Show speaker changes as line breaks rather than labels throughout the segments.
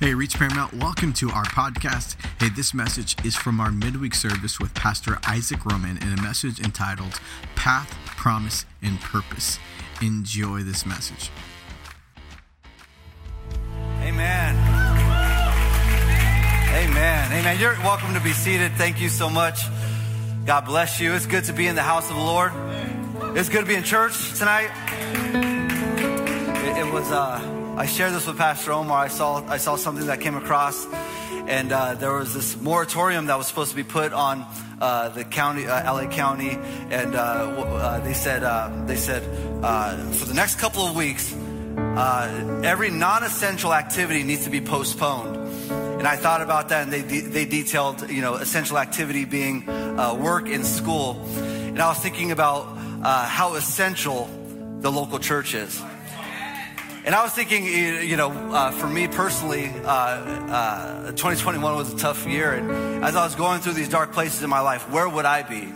Hey, Reach Paramount, welcome to our podcast. Hey, this message is from our midweek service with Pastor Isaac Roman in a message entitled Path, Promise, and Purpose. Enjoy this message.
Amen. Amen. Amen. You're welcome to be seated. Thank you so much. God bless you. It's good to be in the house of the Lord. It's good to be in church tonight. It, it was, uh, I shared this with Pastor Omar. I saw, I saw something that came across, and uh, there was this moratorium that was supposed to be put on uh, the county, uh, LA County, and uh, uh, they said, uh, they said for the next couple of weeks, every non-essential activity needs to be postponed. And I thought about that, and they, de- they detailed, you know, essential activity being work in school. And I was thinking about how essential the local church is. And I was thinking, you know, uh, for me personally, uh, uh, 2021 was a tough year. And as I was going through these dark places in my life, where would I be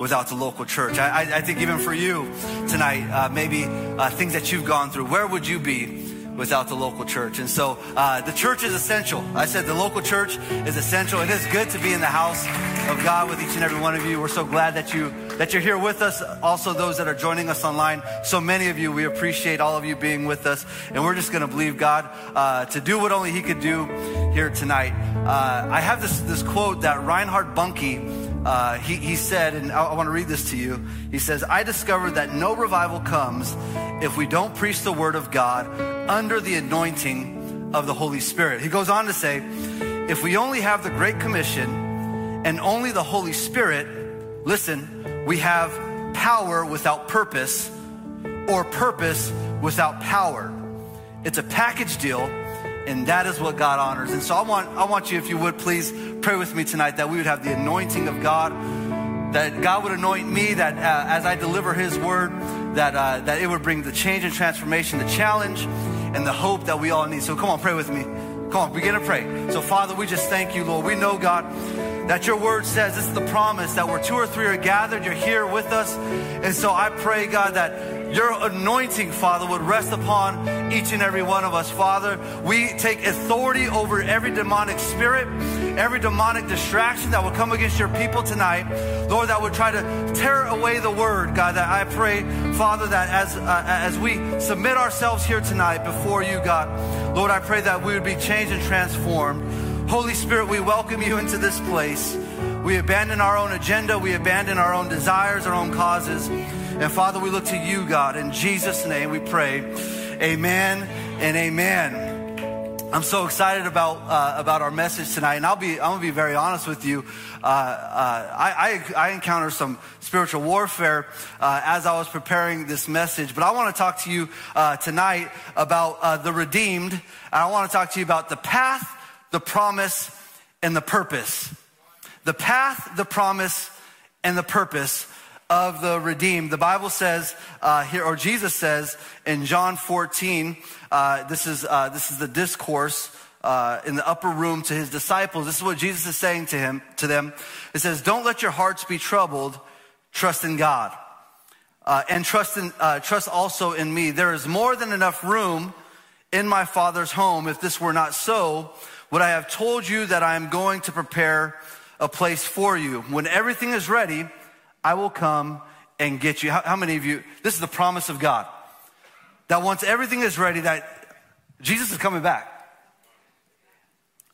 without the local church? I, I think even for you tonight, uh, maybe uh, things that you've gone through, where would you be without the local church. And so uh, the church is essential. I said the local church is essential. It is good to be in the house of God with each and every one of you. We're so glad that you that you're here with us. Also, those that are joining us online. So many of you, we appreciate all of you being with us, and we're just going to believe God uh, to do what only He could do here tonight. Uh, I have this this quote that Reinhard Bonnke. Uh, he, he, said, and I, I want to read this to you. He says, I discovered that no revival comes if we don't preach the word of God under the anointing of the Holy Spirit. He goes on to say, if we only have the Great Commission and only the Holy Spirit, listen, we have power without purpose or purpose without power. It's a package deal, and that is what God honors. And so I want, I want you, if you would please pray with me tonight that we would have the anointing of God, that God would anoint me, that uh, as I deliver His word, that, uh, that it would bring the change and transformation, the challenge, and the hope that we all need. So come on, pray with me. Come on, begin to pray. So, Father, we just thank you, Lord. We know, God, that your word says this is the promise that where two or three are gathered, you're here with us. And so I pray, God, that your anointing, Father, would rest upon each and every one of us, Father. We take authority over every demonic spirit, every demonic distraction that will come against your people tonight, Lord, that would try to tear away the word, God. That I pray, Father, that as uh, as we submit ourselves here tonight before you, God, Lord, I pray that we would be changed and transformed. Holy Spirit, we welcome you into this place. We abandon our own agenda, we abandon our own desires, our own causes. And Father, we look to you, God. In Jesus' name we pray. Amen and amen. I'm so excited about uh, about our message tonight, and I'll be I'm gonna be very honest with you. Uh, uh, I, I, I encountered some spiritual warfare uh, as I was preparing this message, but I want to talk to you uh, tonight about uh, the redeemed, and I want to talk to you about the path, the promise, and the purpose. The path, the promise, and the purpose of the redeemed. The Bible says uh, here, or Jesus says in John 14, uh, this, is, uh, this is the discourse uh, in the upper room to his disciples. This is what Jesus is saying to him, to them. It says, "Don't let your hearts be troubled. Trust in God, uh, and trust in uh, trust also in me. There is more than enough room in my Father's home. If this were not so, would I have told you that I am going to prepare a place for you? When everything is ready." I will come and get you. How, how, many of you, this is the promise of God, that once everything is ready, that Jesus is coming back.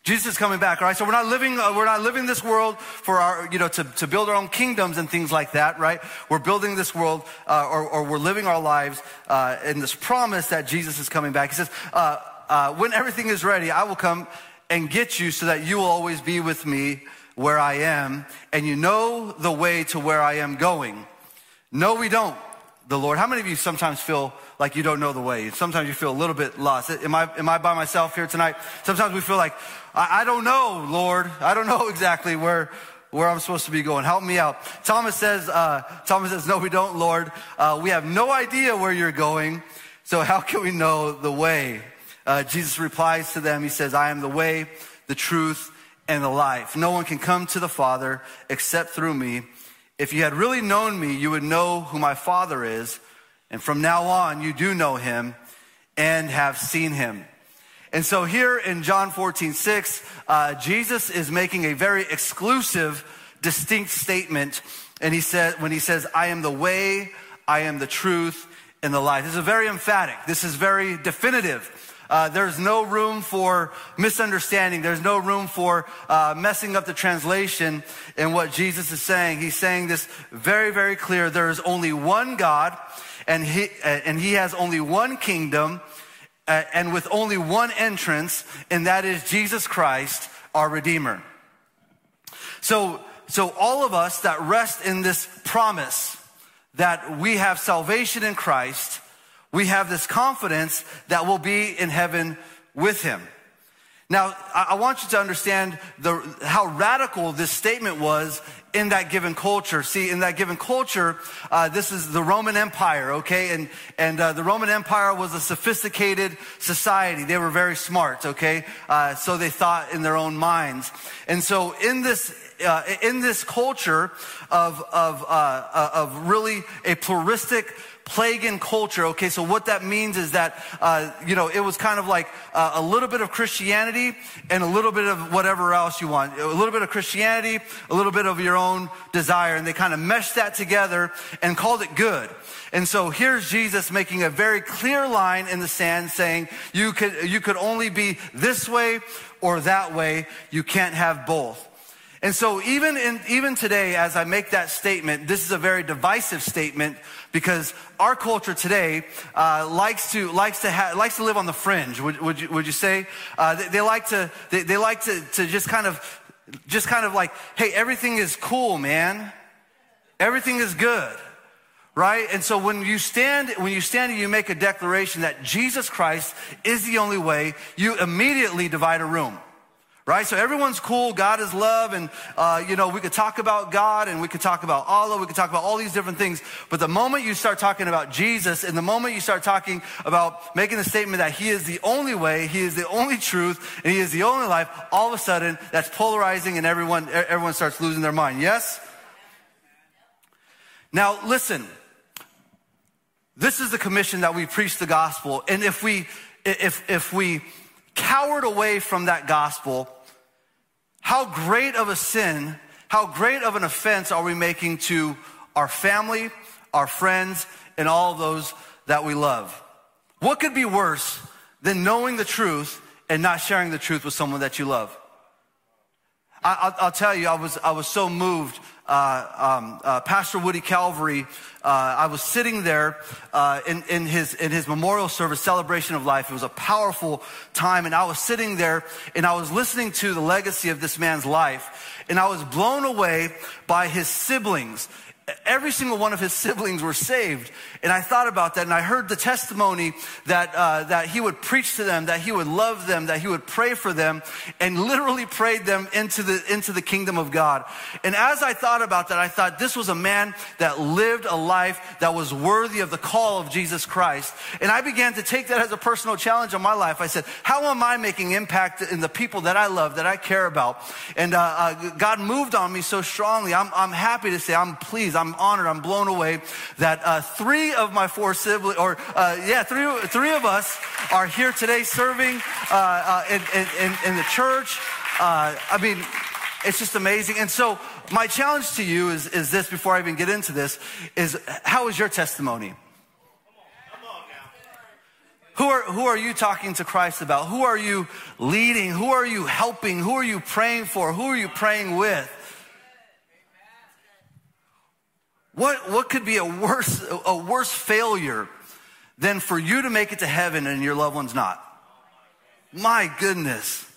Jesus is coming back, all right? So we're not living, uh, we're not living this world for our, you know, to, to build our own kingdoms and things like that, right? We're building this world, uh, or, or, we're living our lives uh, in this promise that Jesus is coming back. He says, uh, uh, when everything is ready, I will come and get you so that you will always be with me where I am, and you know the way to where I am going. No, we don't, the Lord. How many of you sometimes feel like you don't know the way? Sometimes you feel a little bit lost. Am I, am I by myself here tonight? Sometimes we feel like, I, I don't know, Lord. I don't know exactly where, where I'm supposed to be going. Help me out. Thomas says, uh, Thomas says, no, we don't, Lord. Uh, we have no idea where you're going. So how can we know the way? Uh, Jesus replies to them. He says, I am the way, the truth, and the life. No one can come to the Father except through me. If you had really known me, you would know who my Father is. And from now on, you do know him and have seen him. And so here in John 14, 6, uh, Jesus is making a very exclusive, distinct statement. And he said, when he says, I am the way, I am the truth, and the life. This is very emphatic. This is very definitive. Uh, there's no room for misunderstanding. There's no room for uh, messing up the translation in what Jesus is saying. He's saying this very, very clear. There is only one God, and he, uh, and he has only one kingdom, uh, and with only one entrance, and that is Jesus Christ, our Redeemer. So, so all of us that rest in this promise that we have salvation in Christ, we have this confidence that we'll be in heaven with him. Now, I want you to understand the, how radical this statement was in that given culture. See, in that given culture, uh, this is the Roman Empire, okay? And, and uh, the Roman Empire was a sophisticated society. They were very smart, okay? Uh, so they thought in their own minds. And so in this, uh, in this culture of, of, uh, uh, of really a pluralistic pagan culture. Okay, so what that means is that, uh, you know, it was kind of like uh, a little bit of Christianity and a little bit of whatever else you want. A little bit of Christianity, a little bit of your own desire. And they kind of meshed that together and called it good. And so here's Jesus making a very clear line in the sand saying, you could, you could only be this way or that way. You can't have both. And so even in, even today, as I make that statement, this is a very divisive statement because our culture today uh, likes to likes to ha- likes to live on the fringe. Would, would you would you say uh, they, they, like to they, they like to to just kind of just kind of like hey everything is cool man, everything is good, right? And so when you stand when you stand and you make a declaration that Jesus Christ is the only way, you immediately divide a room right? So everyone's cool. God is love. And, uh, you know, we could talk about God and we could talk about Allah. We could talk about all these different things. But the moment you start talking about Jesus and the moment you start talking about making the statement that he is the only way, he is the only truth, and he is the only life, all of a sudden that's polarizing and everyone, everyone starts losing their mind. Yes? Now, listen. This is the commission that we preach the gospel. And if we, if, if we, cowered away from that gospel, how great of a sin, how great of an offense are we making to our family, our friends, and all those that we love? What could be worse than knowing the truth and not sharing the truth with someone that you love? I, will tell you, I was, I was so moved uh, um, uh, Pastor Woody Calvary, uh, I was sitting there uh, in, in, his, in his memorial service, celebration of life. It was a powerful time, and I was sitting there and I was listening to the legacy of this man's life, and I was blown away by his siblings every single one of his siblings were saved. And I thought about that and I heard the testimony that, uh, that he would preach to them, that he would love them, that he would pray for them and literally prayed them into the, into the kingdom of God. And as I thought about that, I thought this was a man that lived a life that was worthy of the call of Jesus Christ. And I began to take that as a personal challenge on my life. I said, how am I making impact in the people that I love, that I care about? And uh, uh, God moved on me so strongly. I'm, I'm happy to say I'm pleased I'm honored. I'm blown away that uh, three of my four siblings, or uh, yeah, three, three of us are here today serving uh, uh in, in, in, the church. Uh, I mean, it's just amazing. And so my challenge to you is, is this before I even get into this is how is your testimony? Who are, who are you talking to Christ about? Who are you leading? Who are you helping? Who are you praying for? Who are you praying with? What, what could be a worse, a worse failure than for you to make it to heaven and your loved one's not? My goodness.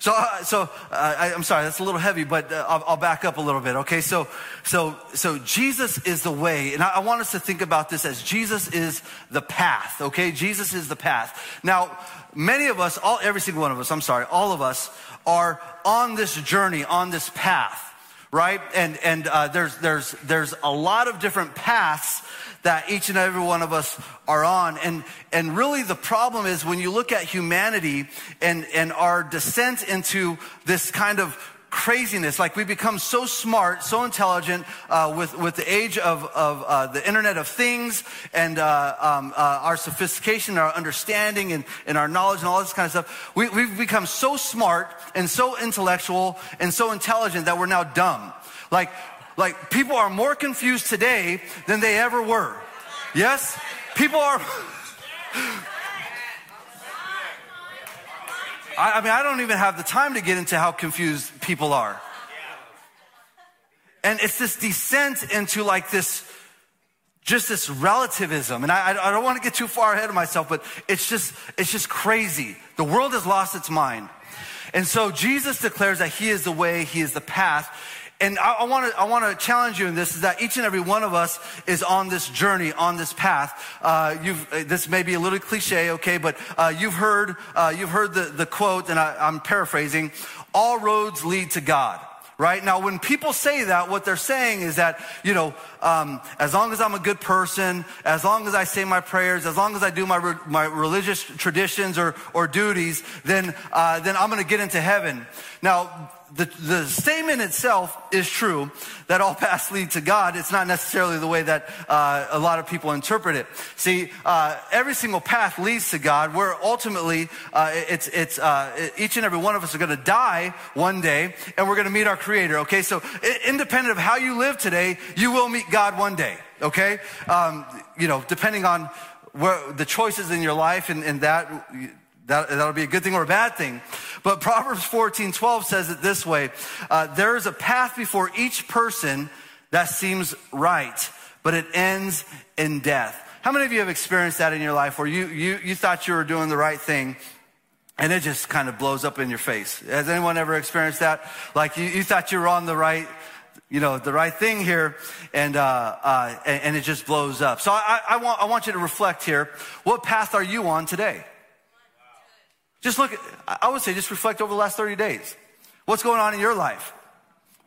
So, uh, so uh, I, am sorry, that's a little heavy, but uh, I'll, I'll, back up a little bit. Okay, so, so, so Jesus is the way, and I, I, want us to think about this as Jesus is the path. Okay, Jesus is the path. Now, many of us, all, every single one of us, I'm sorry, all of us are on this journey, on this path right? And, and uh, there's, there's, there's a lot of different paths that each and every one of us are on. And, and really the problem is when you look at humanity and, and our descent into this kind of craziness. Like we become so smart, so intelligent uh, with, with the age of, of uh, the Internet of Things and uh, um, uh, our sophistication, our understanding, and, and our knowledge and all this kind of stuff. We, we've become so smart and so intellectual and so intelligent that we're now dumb. Like, like people are more confused today than they ever were. Yes? People are. I, I mean, I don't even have the time to get into how confused people are. And it's this descent into like this, just this relativism. And I, I don't want to get too far ahead of myself, but it's just, it's just crazy. The world has lost its mind. And so Jesus declares that he is the way, he is the path. And I, want to I want to challenge you in this is that each and every one of us is on this journey, on this path. Uh, you've uh, this may be a little cliche, okay, but uh, you've heard uh, you've heard the the quote, and I, I'm paraphrasing: "All roads lead to God." right? Now, when people say that, what they're saying is that, you know, um, as long as I'm a good person, as long as I say my prayers, as long as I do my, re- my religious traditions or, or duties, then, uh, then I'm going to get into heaven. Now, the, the statement itself is true that all paths lead to God. It's not necessarily the way that uh, a lot of people interpret it. See, uh, every single path leads to God. Where ultimately, uh, it's it's uh, each and every one of us are going to die one day, and we're going to meet our Creator. Okay, so independent of how you live today, you will meet God one day. Okay, um, you know, depending on where the choices in your life and, and that that, that'll be a good thing or a bad thing. But Proverbs 14, 12 says it this way. Uh, there is a path before each person that seems right, but it ends in death. How many of you have experienced that in your life where you, you, you thought you were doing the right thing and it just kind of blows up in your face? Has anyone ever experienced that? Like you, you thought you were on the right, you know, the right thing here, and, uh, uh, and, and, it just blows up. So I, I, want, I want you to reflect here. What path are you on today? Just look, I would say just reflect over the last 30 days. What's going on in your life?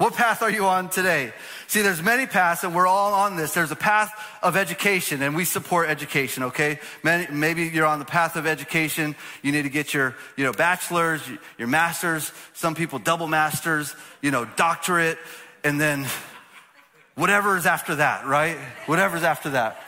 What path are you on today? See, there's many paths and we're all on this. There's a path of education and we support education, okay? Maybe you're on the path of education. You need to get your, you know, bachelor's, your master's, some people double masters, you know, doctorate, and then whatever is after that, right? Whatever's after that.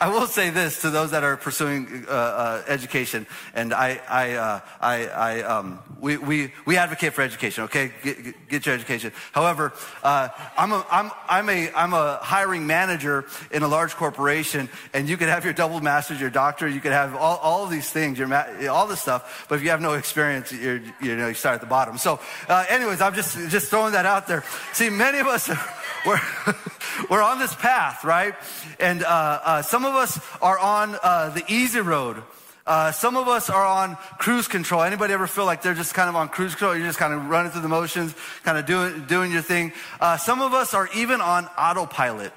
I will say this to those that are pursuing uh, uh, education, and I, I, uh, I, I um, we, we, we advocate for education. Okay, get, get your education. However, uh, I'm a, I'm, I'm a, I'm a hiring manager in a large corporation, and you could have your double master's, your doctor, you could have all, all of these things, your ma- all this stuff, but if you have no experience, you're, you know, you start at the bottom. So, uh, anyways, I'm just just throwing that out there. See, many of us. we're, we're on this path, right? And uh, uh, some of us are on uh, the easy road. Uh, some of us are on cruise control. Anybody ever feel like they're just kind of on cruise control? You're just kind of running through the motions, kind of doing, doing your thing. Uh, some of us are even on autopilot.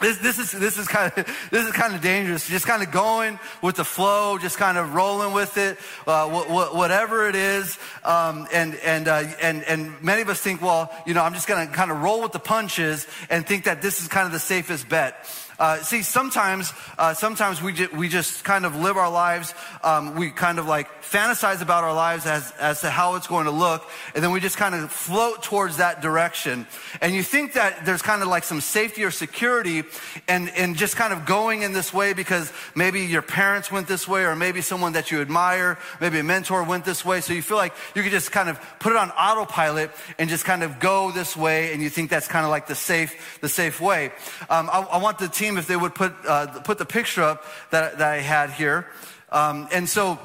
This, this, is, this, is kind of, this is kind of dangerous. Just kind of going with the flow, just kind of rolling with it, uh, wh- wh- whatever it is. Um, and, and, uh, and, and many of us think, well, you know, I'm just going to kind of roll with the punches and think that this is kind of the safest bet. Uh, see, sometimes, uh, sometimes we, ju- we just kind of live our lives. Um, we kind of like fantasize about our lives as, as to how it's going to look. And then we just kind of float towards that direction. And you think that there's kind of like some safety or security and, and just kind of going in this way because maybe your parents went this way or maybe someone that you admire, maybe a mentor went this way. So you feel like you could just kind of put it on autopilot and just kind of go this way. And you think that's kind of like the safe, the safe way. Um, I, I want the team team if they would put, uh, put the picture up that, that I had here. Um, and so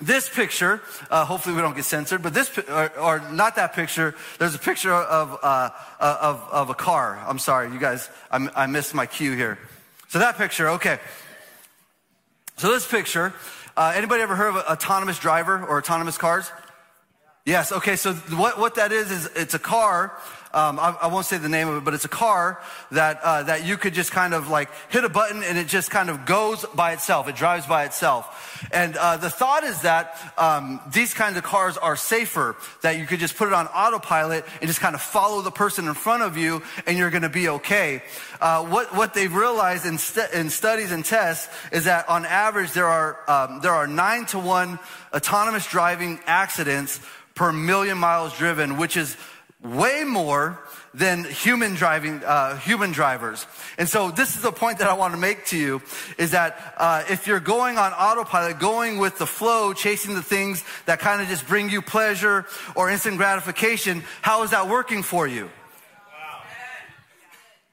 this picture, uh, hopefully we don't get censored, but this, or, or not that picture, there's a picture of, uh, uh, of, of a car. I'm sorry, you guys, I, I missed my cue here. So that picture, okay. So this picture, uh, anybody ever heard of autonomous driver or autonomous cars? Yes, okay, so what, what that is, is it's a car um, I, I, won't say the name of it, but it's a car that, uh, that you could just kind of like hit a button and it just kind of goes by itself. It drives by itself. And uh, the thought is that um, these kinds of cars are safer, that you could just put it on autopilot and just kind of follow the person in front of you and you're going to be okay. Uh, what, what they've realized in, st- in studies and tests is that on average there are, um, there are nine to one autonomous driving accidents per million miles driven, which is way more than human driving, uh, human drivers. And so this is the point that I want to make to you is that uh, if you're going on autopilot, going with the flow, chasing the things that kind of just bring you pleasure or instant gratification, how is that working for you?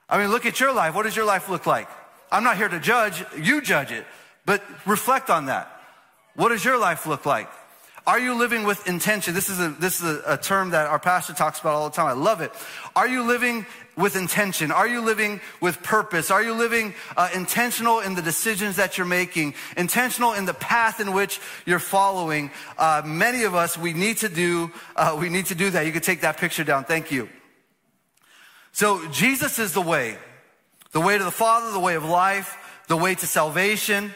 I mean, look at your life. What does your life look like? I'm not here to judge. You judge it. But reflect on that. What does your life look like? Are you living with intention? This is a, this is a, a term that our pastor talks about all the time. I love it. Are you living with intention? Are you living with purpose? Are you living uh, intentional in the decisions that you're making? Intentional in the path in which you're following? Uh, many of us, we need to do, uh, we need to do that. You can take that picture down. Thank you. So Jesus is the way, the way to the Father, the way of life, the way to salvation.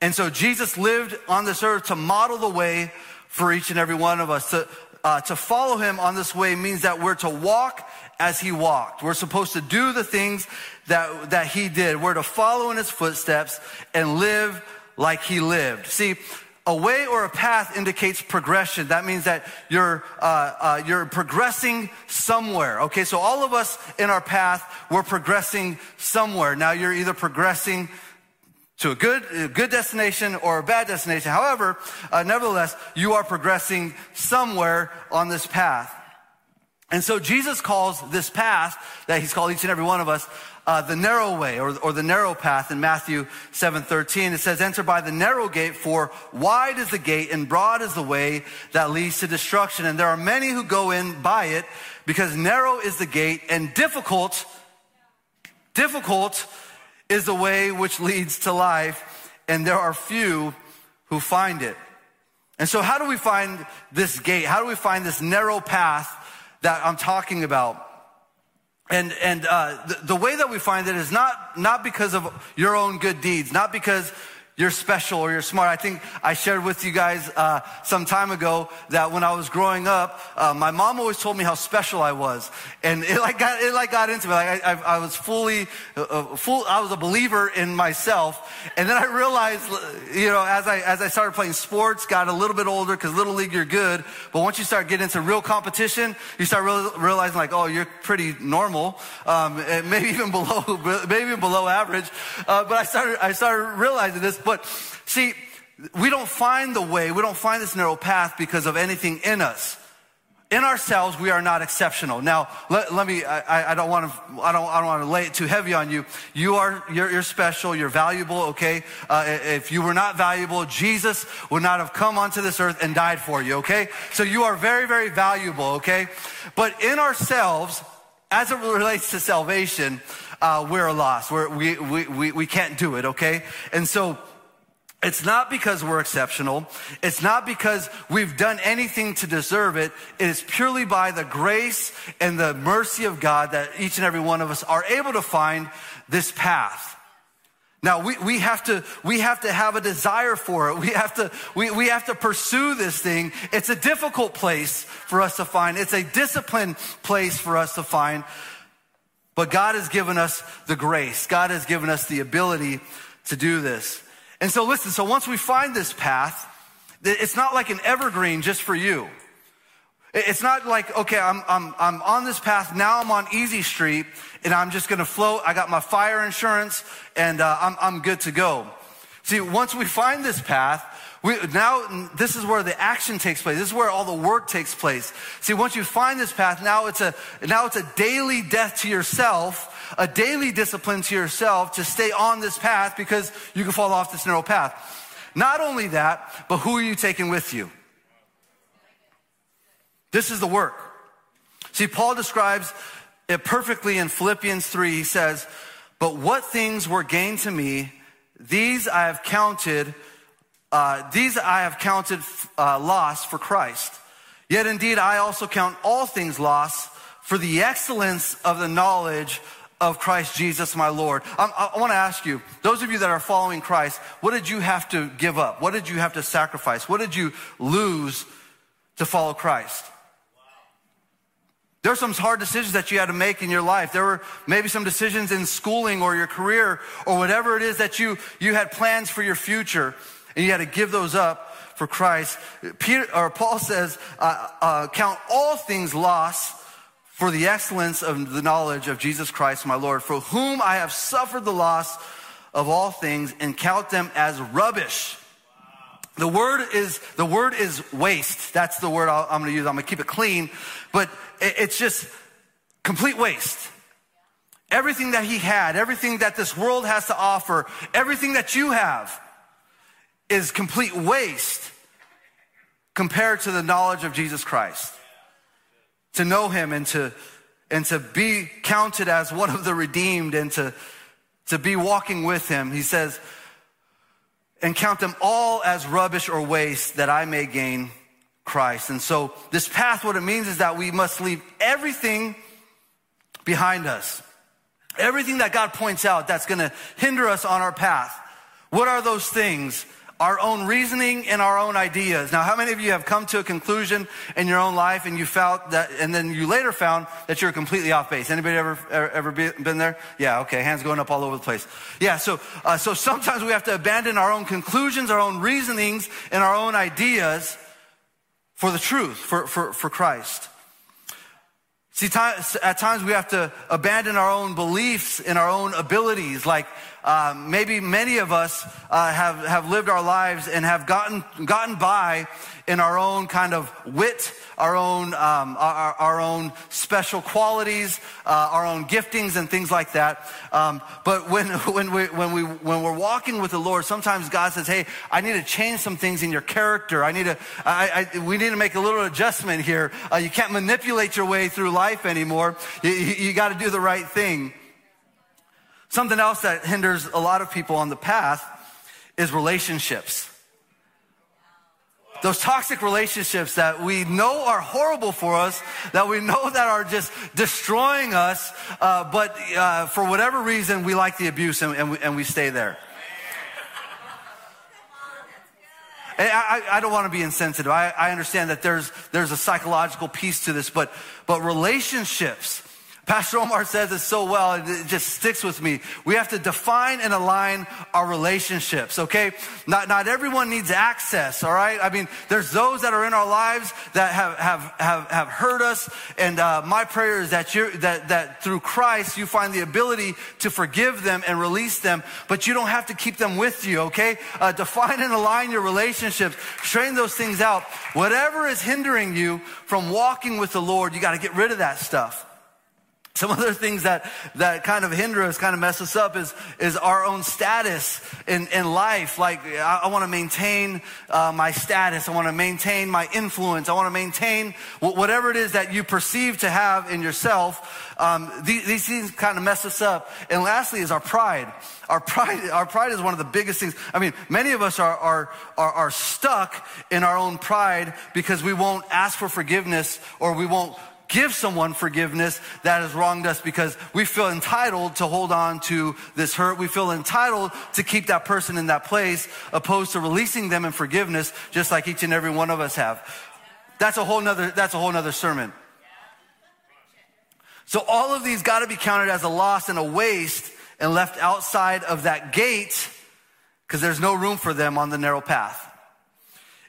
And so Jesus lived on this earth to model the way for each and every one of us. To, uh, to follow him on this way means that we're to walk as he walked. We're supposed to do the things that, that he did. We're to follow in his footsteps and live like he lived. See, a way or a path indicates progression. That means that you're, uh, uh, you're progressing somewhere. Okay, so all of us in our path, we're progressing somewhere. Now you're either progressing to a good, a good destination or a bad destination. However, uh, nevertheless, you are progressing somewhere on this path. And so Jesus calls this path that he's called each and every one of us uh, the narrow way or, or the narrow path in Matthew 7:13. It says, "Enter by the narrow gate, for wide is the gate and broad is the way that leads to destruction, and there are many who go in by it, because narrow is the gate and difficult, difficult is the way which leads to life, and there are few who find it. And so, how do we find this gate? How do we find this narrow path that I'm talking about? And, and uh, the, the way that we find it is not, not because of your own good deeds, not because you're special or you're smart. I think I shared with you guys uh, some time ago that when I was growing up, uh, my mom always told me how special I was, and it like got it like got into me. Like I, I, I was fully, uh, uh, full. I was a believer in myself, and then I realized, you know, as I as I started playing sports, got a little bit older because little league you're good, but once you start getting into real competition, you start realizing like, oh, you're pretty normal, um, maybe even below, maybe even below average. Uh, but I started I started realizing this. But see, we don't find the way, we don't find this narrow path because of anything in us. In ourselves, we are not exceptional. Now, let, let me, I, I, don't want to, I don't, I don't want to lay it too heavy on you. You are, you're, you're special, you're valuable, okay? Uh, if you were not valuable, Jesus would not have come onto this earth and died for you, okay? So you are very, very valuable, okay? But in ourselves, as it relates to salvation, uh, we're lost. We're, we, we, we, we can't do it, okay? And so, it's not because we're exceptional. It's not because we've done anything to deserve it. It is purely by the grace and the mercy of God that each and every one of us are able to find this path. Now we, we have to we have to have a desire for it. We have to we, we have to pursue this thing. It's a difficult place for us to find. It's a disciplined place for us to find. But God has given us the grace. God has given us the ability to do this. And so listen, so once we find this path, it's not like an evergreen just for you. It's not like, okay, I'm, I'm, I'm on this path. Now I'm on easy street and I'm just going to float. I got my fire insurance and uh, I'm, I'm good to go. See, once we find this path, we, now this is where the action takes place. This is where all the work takes place. See, once you find this path, now it's a, now it's a daily death to yourself a daily discipline to yourself to stay on this path because you can fall off this narrow path. Not only that, but who are you taking with you? This is the work. See, Paul describes it perfectly in Philippians 3. He says, But what things were gained to me, these I have counted, uh, these I have counted uh, loss for Christ. Yet indeed I also count all things loss for the excellence of the knowledge of Christ Jesus, my Lord. I, I want to ask you, those of you that are following Christ, what did you have to give up? What did you have to sacrifice? What did you lose to follow Christ? There are some hard decisions that you had to make in your life. There were maybe some decisions in schooling or your career or whatever it is that you, you had plans for your future and you had to give those up for Christ. Peter, or Paul says, uh, uh, count all things lost for the excellence of the knowledge of Jesus Christ, my Lord, for whom I have suffered the loss of all things and count them as rubbish. The word is, the word is waste. That's the word i am going to use. I'm going to keep it clean, but it's just complete waste. Everything that he had, everything that this world has to offer, everything that you have is complete waste compared to the knowledge of Jesus Christ. To know him and to, and to be counted as one of the redeemed and to, to be walking with him. He says, and count them all as rubbish or waste that I may gain Christ. And so this path, what it means is that we must leave everything behind us. Everything that God points out that's going to hinder us on our path. What are those things? Our own reasoning and our own ideas. Now, how many of you have come to a conclusion in your own life and you felt that, and then you later found that you're completely off base? Anybody ever, ever, been there? Yeah, okay, hands going up all over the place. Yeah, so, uh, so sometimes we have to abandon our own conclusions, our own reasonings, and our own ideas for the truth, for, for, for Christ. See, at times we have to abandon our own beliefs and our own abilities. Like uh, maybe many of us uh, have have lived our lives and have gotten gotten by in our own kind of wit, our own, um, our, our, own special qualities, uh, our own giftings and things like that. Um, but when, when, we, when, we, when we're walking with the Lord, sometimes God says, hey, I need to change some things in your character. I need to, I, I, we need to make a little adjustment here. Uh, you can't manipulate your way through life anymore. You, you, you got to do the right thing. Something else that hinders a lot of people on the path is relationships. Those toxic relationships that we know are horrible for us, that we know that are just destroying us, uh, but uh, for whatever reason, we like the abuse and, and, we, and we stay there. I, I, don't want to be insensitive. I, I understand that there's, there's a psychological piece to this, but, but relationships, Pastor Omar says it so well, it just sticks with me. We have to define and align our relationships, okay? Not, not everyone needs access, all right? I mean, there's those that are in our lives that have, have, have, have hurt us, and uh, my prayer is that, you that, that through Christ you find the ability to forgive them and release them, but you don't have to keep them with you, okay? Uh, define and align your relationships, train those things out. Whatever is hindering you from walking with the Lord, you got to get rid of that stuff. Some other things that, that kind of hinder us, kind of mess us up is, is our own status in, in life. Like, I, I want to maintain uh, my status. I want to maintain my influence. I want to maintain whatever it is that you perceive to have in yourself. Um, these, these things kind of mess us up. And lastly is our pride. Our pride, our pride is one of the biggest things. I mean, many of us are, are, are, are stuck in our own pride because we won't ask for forgiveness or we won't give someone forgiveness that has wronged us because we feel entitled to hold on to this hurt. We feel entitled to keep that person in that place opposed to releasing them in forgiveness, just like each and every one of us have. That's a whole nother, that's a whole nother sermon. So all of these got to be counted as a loss and a waste and left outside of that gate because there's no room for them on the narrow path.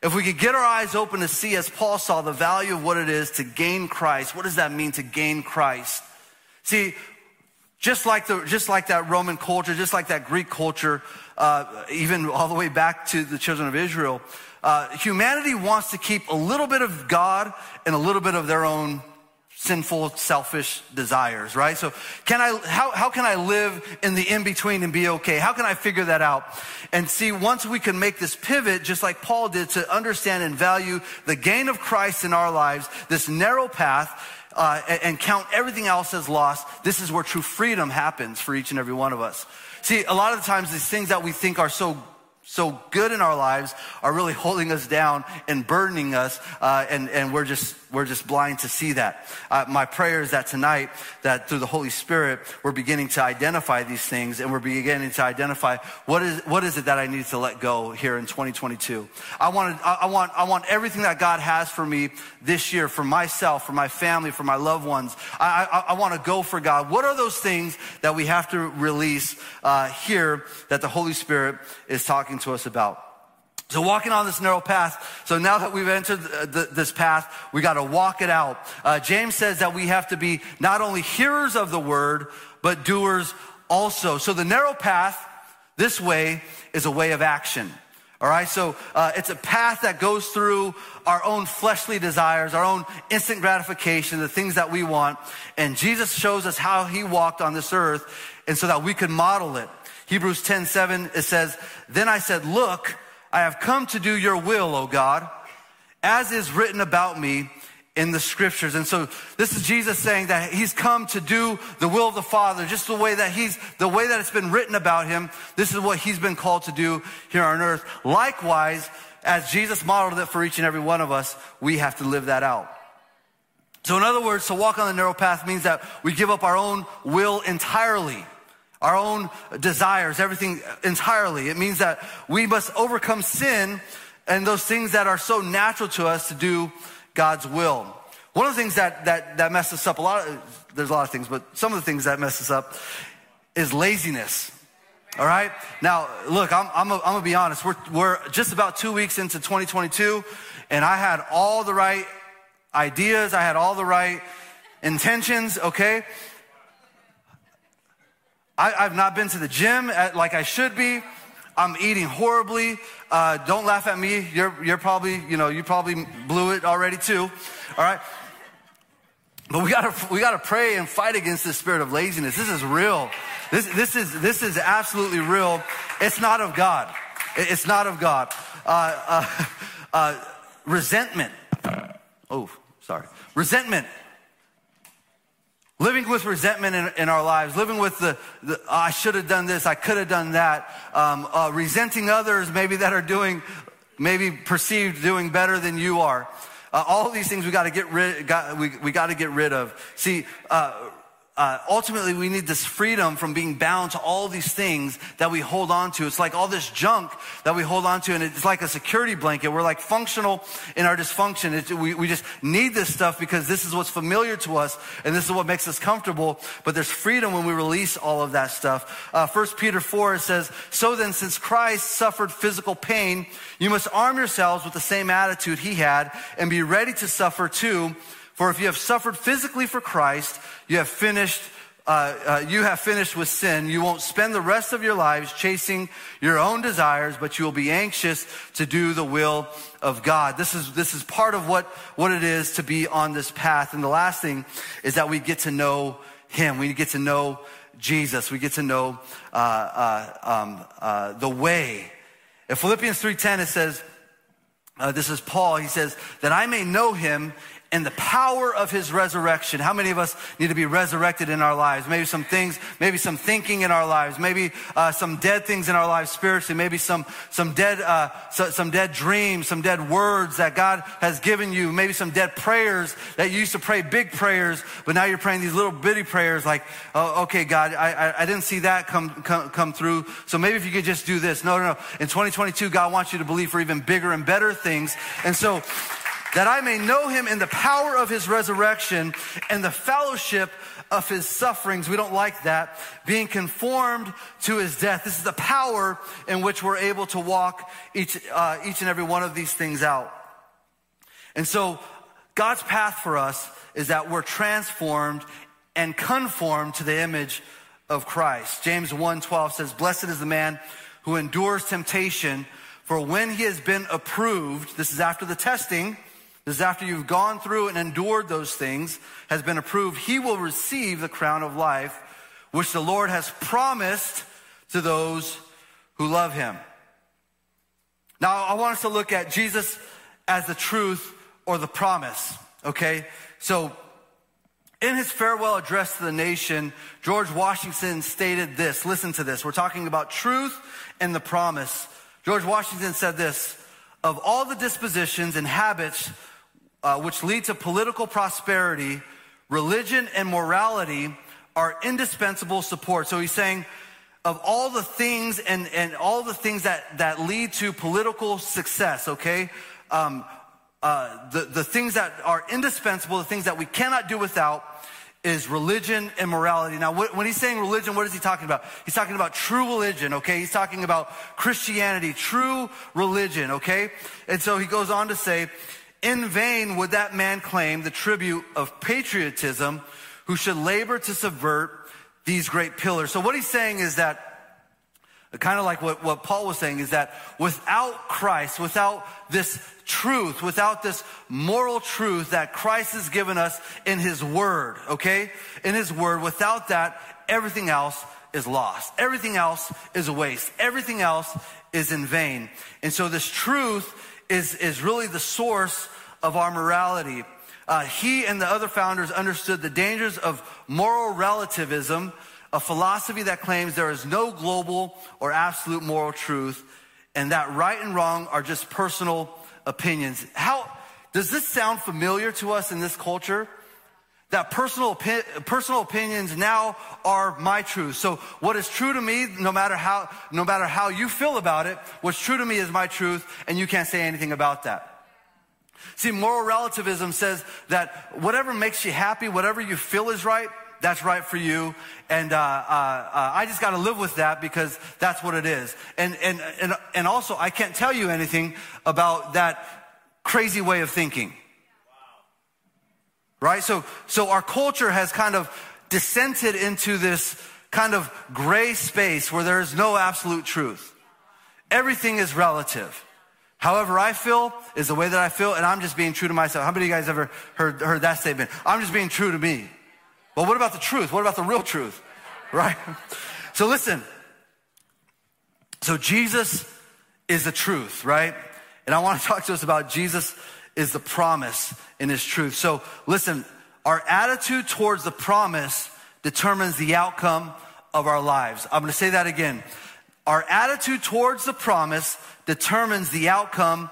If we could get our eyes open to see, as Paul saw, the value of what it is to gain Christ, what does that mean to gain Christ? See, just like, the, just like that Roman culture, just like that Greek culture, uh, even all the way back to the children of Israel, uh, humanity wants to keep a little bit of God and a little bit of their own sinful, selfish desires, right? So can I, how, how can I live in the in between and be okay? How can I figure that out? And see, once we can make this pivot, just like Paul did to understand and value the gain of Christ in our lives, this narrow path, uh, and, and count everything else as lost, this is where true freedom happens for each and every one of us. See, a lot of the times these things that we think are so so good in our lives are really holding us down and burdening us, uh, and, and we're just we're just blind to see that. Uh, my prayer is that tonight, that through the Holy Spirit, we're beginning to identify these things and we're beginning to identify what is, what is it that I need to let go here in 2022. I want, I want, I want everything that God has for me this year, for myself, for my family, for my loved ones. I, I, I want to go for God. What are those things that we have to release uh, here that the Holy Spirit is talking to us about? So walking on this narrow path. So now that we've entered this path, we got to walk it out. Uh, James says that we have to be not only hearers of the word, but doers also. So the narrow path, this way, is a way of action. All right, so uh, it's a path that goes through our own fleshly desires, our own instant gratification, the things that we want. And Jesus shows us how he walked on this earth, and so that we could model it. Hebrews 10 7, it says, Then I said, Look, I have come to do your will, O God, as is written about me in the scriptures. And so this is Jesus saying that he's come to do the will of the Father, just the way that he's, the way that it's been written about him. This is what he's been called to do here on earth. Likewise, as Jesus modeled it for each and every one of us, we have to live that out. So in other words, to walk on the narrow path means that we give up our own will entirely. Our own desires, everything entirely. It means that we must overcome sin and those things that are so natural to us to do God's will. One of the things that, that, that mess us up, a lot of, there's a lot of things, but some of the things that mess us up is laziness. All right. Now, look, I'm, I'm, I'm gonna be honest. We're, we're just about two weeks into 2022, and I had all the right ideas. I had all the right intentions. Okay. I, have not been to the gym at, like I should be. I'm eating horribly. Uh, don't laugh at me. You're, you're probably, you know, you probably blew it already too. All right. But we gotta, we gotta pray and fight against this spirit of laziness. This is real. This, this is, this is absolutely real. It's not of God. It's not of God. Uh, uh, uh resentment. Oh, sorry. Resentment Living with resentment in, in, our lives, living with the, the oh, I should have done this, I could have done that, um, uh, resenting others maybe that are doing, maybe perceived doing better than you are. Uh, all these things we got to get rid, got, we, we got to get rid of. See, uh, uh, ultimately we need this freedom from being bound to all these things that we hold on to. It's like all this junk that we hold on to, and it's like a security blanket. We're like functional in our dysfunction. We, we just need this stuff because this is what's familiar to us, and this is what makes us comfortable. But there's freedom when we release all of that stuff. Uh, 1 Peter 4 says, So then, since Christ suffered physical pain, you must arm yourselves with the same attitude he had and be ready to suffer too for if you have suffered physically for Christ, you have finished uh, uh, you have finished with sin. You won't spend the rest of your lives chasing your own desires, but you will be anxious to do the will of God. This is, this is part of what, what it is to be on this path. And the last thing is that we get to know Him. We get to know Jesus. We get to know uh, uh um, uh, the way. In Philippians 3.10, it says, uh, this is Paul, he says, that I may know Him and the power of his resurrection. How many of us need to be resurrected in our lives? Maybe some things, maybe some thinking in our lives, maybe uh, some dead things in our lives spiritually, maybe some some dead uh, so, some dead dreams, some dead words that God has given you, maybe some dead prayers that you used to pray big prayers, but now you're praying these little bitty prayers like, oh, okay, God, I, I, I didn't see that come, come come through, so maybe if you could just do this. No, no, no. In 2022, God wants you to believe for even bigger and better things, and so that I may know him in the power of his resurrection and the fellowship of his sufferings. We don't like that. Being conformed to his death. This is the power in which we're able to walk each, uh, each and every one of these things out. And so God's path for us is that we're transformed and conformed to the image of Christ. James 1:12 says, "Blessed is the man who endures temptation, for when he has been approved, this is after the testing, is after you've gone through and endured those things, has been approved, he will receive the crown of life, which the Lord has promised to those who love him. Now, I want us to look at Jesus as the truth or the promise, okay? So, in his farewell address to the nation, George Washington stated this. Listen to this. We're talking about truth and the promise. George Washington said this Of all the dispositions and habits uh, which lead to political prosperity, religion and morality are indispensable support. So he's saying, of all the things and, and all the things that, that lead to political success, okay? Um, uh, the, the things that are indispensable, the things that we cannot do without, is religion and morality. Now, when he's saying religion, what is he talking about? He's talking about true religion, okay? He's talking about Christianity, true religion, okay? And so he goes on to say, in vain would that man claim the tribute of patriotism who should labor to subvert these great pillars. So what he's saying is that kind of like what, what Paul was saying is that without Christ, without this truth, without this moral truth that Christ has given us in his word, okay? In his word, without that, everything else is lost. Everything else is a waste. Everything else is in vain. And so this truth is, is really the source of our morality. Uh, he and the other founders understood the dangers of moral relativism, a philosophy that claims there is no global or absolute moral truth, and that right and wrong are just personal opinions. How does this sound familiar to us in this culture? That personal, personal opinions now are my truth. So what is true to me, no matter how, no matter how you feel about it, what's true to me is my truth, and you can't say anything about that. See, moral relativism says that whatever makes you happy, whatever you feel is right, that's right for you. And uh, uh, uh, I just got to live with that because that's what it is. And, and, and, and also, I can't tell you anything about that crazy way of thinking. Right? So, so our culture has kind of descended into this kind of gray space where there is no absolute truth. Everything is relative. However I feel is the way that I feel, and I'm just being true to myself. How many of you guys ever heard, heard that statement? I'm just being true to me. Well, what about the truth? What about the real truth? Right? So listen. So Jesus is the truth, right? And I want to talk to us about Jesus is the promise in his truth. So listen, our attitude towards the promise determines the outcome of our lives. I'm going to say that again. Our attitude towards the promise determines the outcome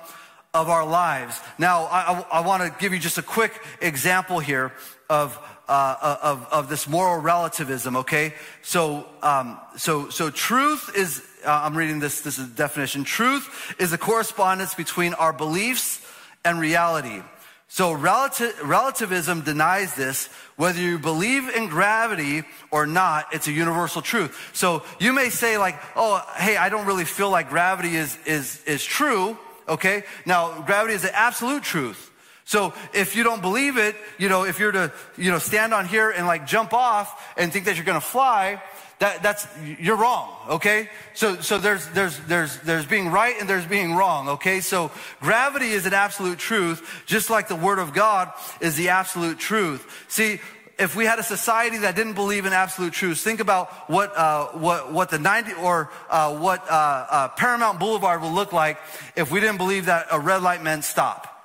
of our lives. Now, I, I, I want to give you just a quick example here of, uh, of, of this moral relativism, okay? So, um, so, so truth is, uh, I'm reading this, this is definition. Truth is the correspondence between our beliefs and reality. So relati- relativism denies this. Whether you believe in gravity or not, it's a universal truth. So you may say like, oh, hey, I don't really feel like gravity is, is, is true. Okay. Now gravity is the absolute truth. So if you don't believe it, you know, if you're to, you know, stand on here and like jump off and think that you're going to fly, that, that's, you're wrong, okay? So, so there's, there's, there's, there's being right and there's being wrong, okay? So gravity is an absolute truth, just like the Word of God is the absolute truth. See, if we had a society that didn't believe in absolute truths, think about what uh, what what the 90 or uh, what uh, uh Paramount Boulevard would look like if we didn't believe that a red light meant stop.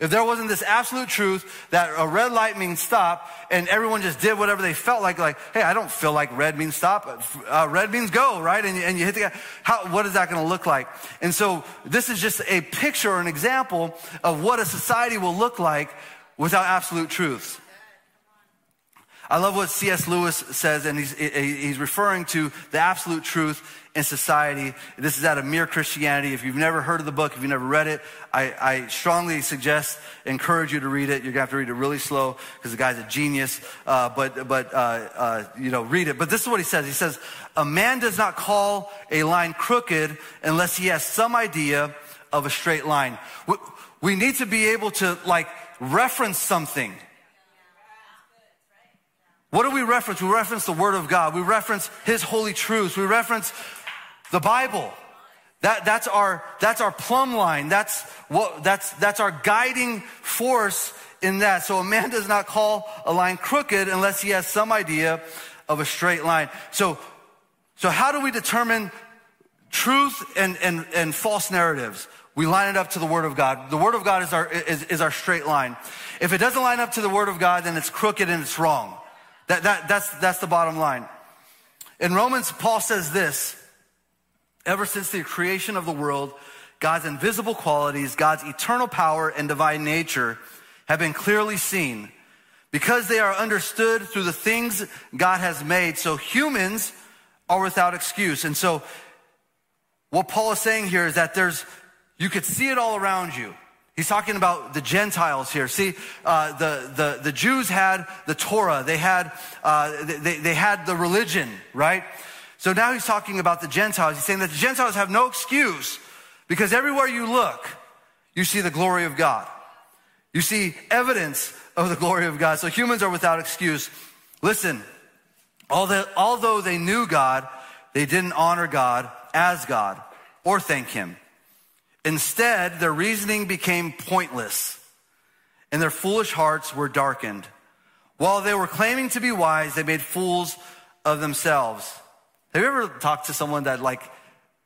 If there wasn't this absolute truth that a red light means stop and everyone just did whatever they felt like, like, hey, I don't feel like red means stop. Uh, red means go, right? And, and you hit the guy. How, what is that going to look like? And so this is just a picture or an example of what a society will look like without absolute truth. I love what C.S. Lewis says, and he's, he's referring to the absolute truth in society. This is out of Mere Christianity. If you've never heard of the book, if you've never read it, I, I strongly suggest, encourage you to read it. You're gonna have to read it really slow because the guy's a genius. Uh, but, but, uh, uh, you know, read it. But this is what he says. He says, a man does not call a line crooked unless he has some idea of a straight line. We, we need to be able to like reference something. What do we reference? We reference the Word of God. We reference His holy truths. We reference the Bible. That, that's our, that's our plumb line. That's what, that's, that's our guiding force in that. So a man does not call a line crooked unless he has some idea of a straight line. So, so how do we determine truth and, and, and false narratives? We line it up to the Word of God. The Word of God is our, is, is our straight line. If it doesn't line up to the Word of God, then it's crooked and it's wrong. That, that, that's, that's the bottom line. In Romans, Paul says this Ever since the creation of the world, God's invisible qualities, God's eternal power and divine nature have been clearly seen because they are understood through the things God has made. So humans are without excuse. And so what Paul is saying here is that there's, you could see it all around you. He's talking about the Gentiles here. See, uh, the, the, the Jews had the Torah, they had, uh, they, they had the religion, right? So now he's talking about the Gentiles. He's saying that the Gentiles have no excuse because everywhere you look, you see the glory of God. You see evidence of the glory of God. So humans are without excuse. Listen, although they knew God, they didn't honor God as God or thank Him. Instead, their reasoning became pointless and their foolish hearts were darkened. While they were claiming to be wise, they made fools of themselves. Have you ever talked to someone that like,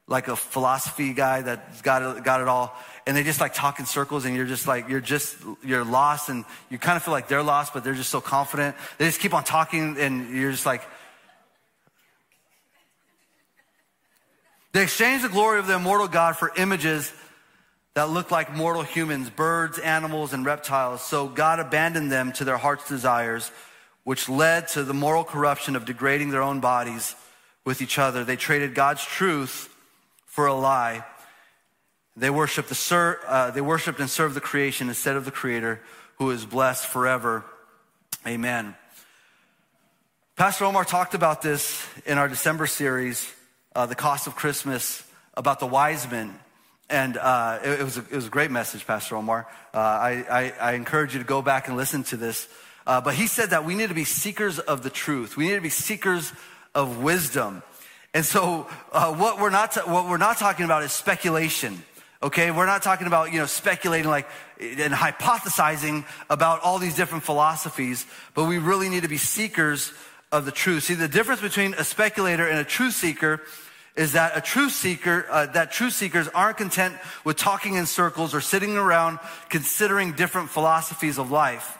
like a philosophy guy that got it, got it all, and they just like talk in circles, and you're just like you're just you're lost, and you kind of feel like they're lost, but they're just so confident. They just keep on talking, and you're just like. They exchanged the glory of the immortal God for images that looked like mortal humans, birds, animals, and reptiles. So God abandoned them to their heart's desires, which led to the moral corruption of degrading their own bodies with each other. They traded God's truth for a lie. They worshiped, the ser- uh, they worshiped and served the creation instead of the Creator, who is blessed forever. Amen. Pastor Omar talked about this in our December series, uh, The Cost of Christmas, about the wise men and uh, it, it, was a, it was a great message, Pastor Omar. Uh, I, I, I, encourage you to go back and listen to this. Uh, but he said that we need to be seekers of the truth. We need to be seekers of wisdom. And so, uh, what we're not what we're not talking about is speculation. Okay, we're not talking about you know speculating like and hypothesizing about all these different philosophies, but we really need to be seekers of the truth. See, the difference between a speculator and a truth seeker is that a truth seeker, uh, that truth seekers aren't content with talking in circles or sitting around considering different philosophies of life.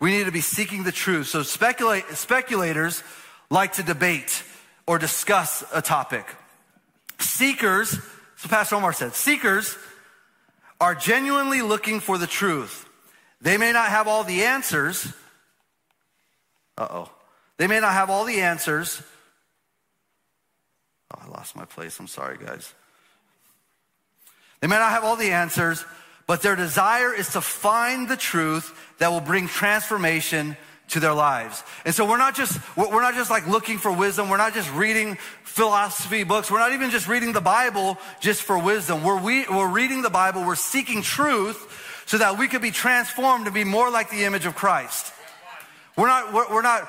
We need to be seeking the truth. So speculators like to debate or discuss a topic. Seekers, so Pastor Omar said, seekers are genuinely looking for the truth. They may not have all the answers. Uh oh. They may not have all the answers, Oh, I lost my place. I'm sorry, guys. They may not have all the answers, but their desire is to find the truth that will bring transformation to their lives. And so we're not just, we're not just like looking for wisdom. We're not just reading philosophy books. We're not even just reading the Bible just for wisdom. We're, we, we're reading the Bible. We're seeking truth so that we could be transformed to be more like the image of Christ. We're not, we're, we're not,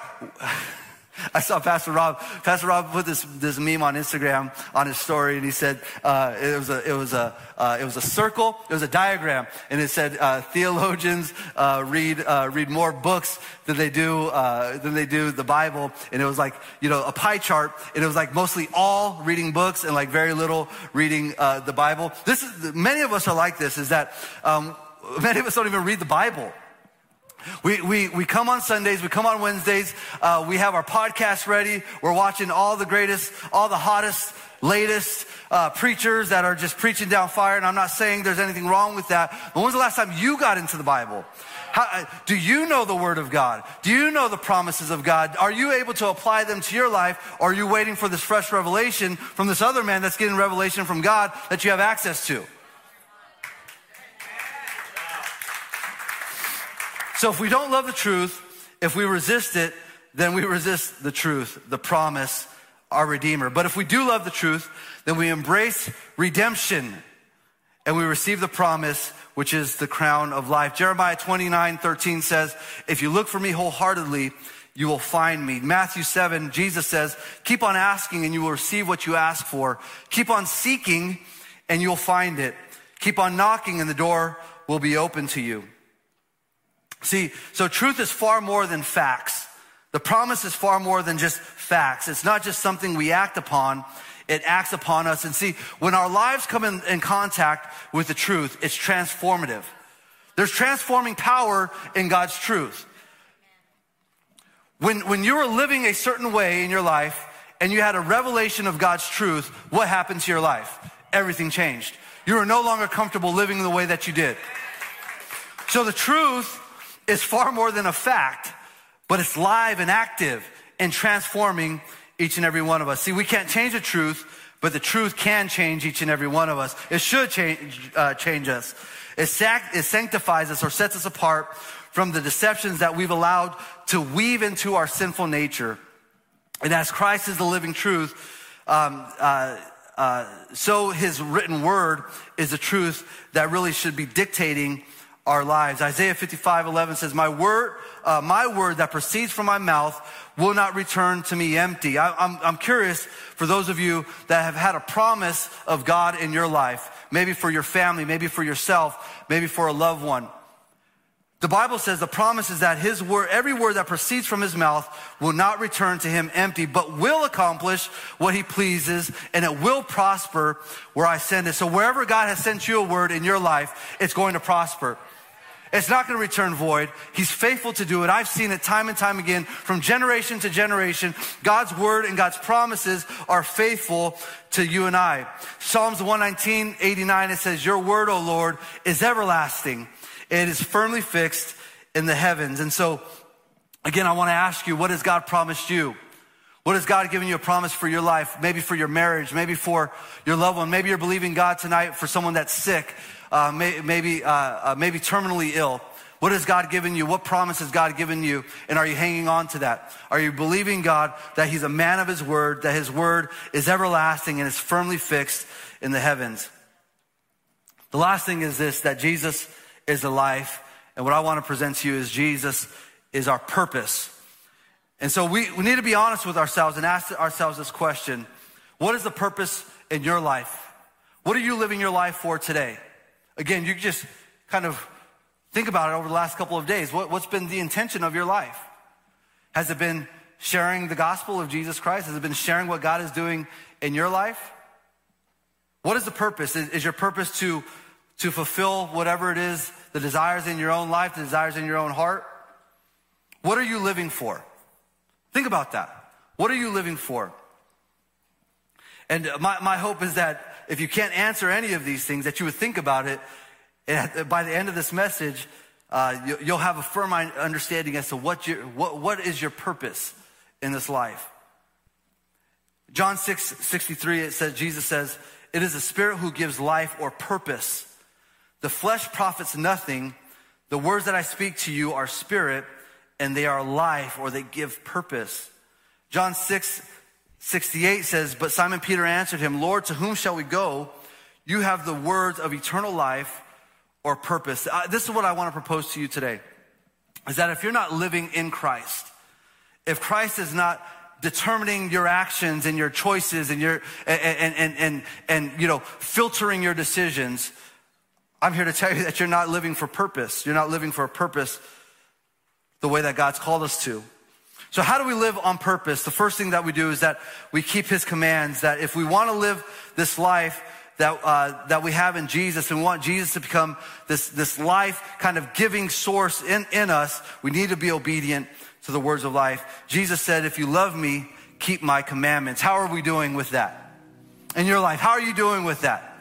I saw Pastor Rob. Pastor Rob put this, this meme on Instagram on his story, and he said uh, it was a it was a uh, it was a circle. It was a diagram, and it said uh, theologians uh, read uh, read more books than they do uh, than they do the Bible, and it was like you know a pie chart, and it was like mostly all reading books and like very little reading the Bible. This is many of us are like this. Is that um, many of us don't even read the Bible. We, we, we come on Sundays, we come on Wednesdays, uh, we have our podcast ready. We're watching all the greatest, all the hottest, latest uh, preachers that are just preaching down fire. And I'm not saying there's anything wrong with that. But when's the last time you got into the Bible? How, uh, do you know the Word of God? Do you know the promises of God? Are you able to apply them to your life? Or are you waiting for this fresh revelation from this other man that's getting revelation from God that you have access to? So if we don't love the truth, if we resist it, then we resist the truth, the promise, our Redeemer. But if we do love the truth, then we embrace redemption and we receive the promise, which is the crown of life. Jeremiah 29 13 says, If you look for me wholeheartedly, you will find me. Matthew 7, Jesus says, Keep on asking and you will receive what you ask for. Keep on seeking and you'll find it. Keep on knocking and the door will be open to you. See, so truth is far more than facts. The promise is far more than just facts. It's not just something we act upon. It acts upon us. And see, when our lives come in, in contact with the truth, it's transformative. There's transforming power in God's truth. When, when you were living a certain way in your life and you had a revelation of God's truth, what happened to your life? Everything changed. You were no longer comfortable living the way that you did. So the truth is far more than a fact, but it's live and active and transforming each and every one of us. See, we can't change the truth, but the truth can change each and every one of us. It should change, uh, change us. It, sac- it sanctifies us or sets us apart from the deceptions that we've allowed to weave into our sinful nature. And as Christ is the living truth, um, uh, uh, so his written word is the truth that really should be dictating our lives. Isaiah 55, 11 says, my word, uh, my word that proceeds from my mouth will not return to me empty. I, I'm, I'm curious for those of you that have had a promise of God in your life, maybe for your family, maybe for yourself, maybe for a loved one. The Bible says the promise is that his word, every word that proceeds from his mouth will not return to him empty, but will accomplish what he pleases and it will prosper where I send it. So wherever God has sent you a word in your life, it's going to prosper. It's not going to return void. He's faithful to do it. I've seen it time and time again from generation to generation. God's word and God's promises are faithful to you and I. Psalms 119, 89, it says, Your word, O Lord, is everlasting it is firmly fixed in the heavens. And so, again, I want to ask you, what has God promised you? What has God given you a promise for your life? Maybe for your marriage, maybe for your loved one. Maybe you're believing God tonight for someone that's sick, uh, may, maybe, uh, uh, maybe terminally ill. What has God given you? What promise has God given you? And are you hanging on to that? Are you believing God that He's a man of His word, that His word is everlasting and is firmly fixed in the heavens? The last thing is this, that Jesus is the life. And what I want to present to you is Jesus is our purpose. And so we, we need to be honest with ourselves and ask ourselves this question What is the purpose in your life? What are you living your life for today? Again, you just kind of think about it over the last couple of days. What, what's been the intention of your life? Has it been sharing the gospel of Jesus Christ? Has it been sharing what God is doing in your life? What is the purpose? Is, is your purpose to, to fulfill whatever it is the desires in your own life, the desires in your own heart? What are you living for? Think about that. What are you living for? And my, my hope is that if you can't answer any of these things, that you would think about it. And by the end of this message, uh, you, you'll have a firm understanding as to what, your, what, what is your purpose in this life. John 6, 63, it says, Jesus says, it is the spirit who gives life or purpose. The flesh profits nothing. The words that I speak to you are spirit and they are life or they give purpose. John 6, 68 says, But Simon Peter answered him, Lord, to whom shall we go? You have the words of eternal life or purpose. Uh, this is what I want to propose to you today is that if you're not living in Christ, if Christ is not determining your actions and your choices and your and and and and, and you know filtering your decisions I'm here to tell you that you're not living for purpose. You're not living for a purpose the way that God's called us to. So how do we live on purpose? The first thing that we do is that we keep his commands, that if we want to live this life that, uh, that we have in Jesus and we want Jesus to become this, this life kind of giving source in, in us, we need to be obedient to the words of life. Jesus said, if you love me, keep my commandments. How are we doing with that? In your life, how are you doing with that?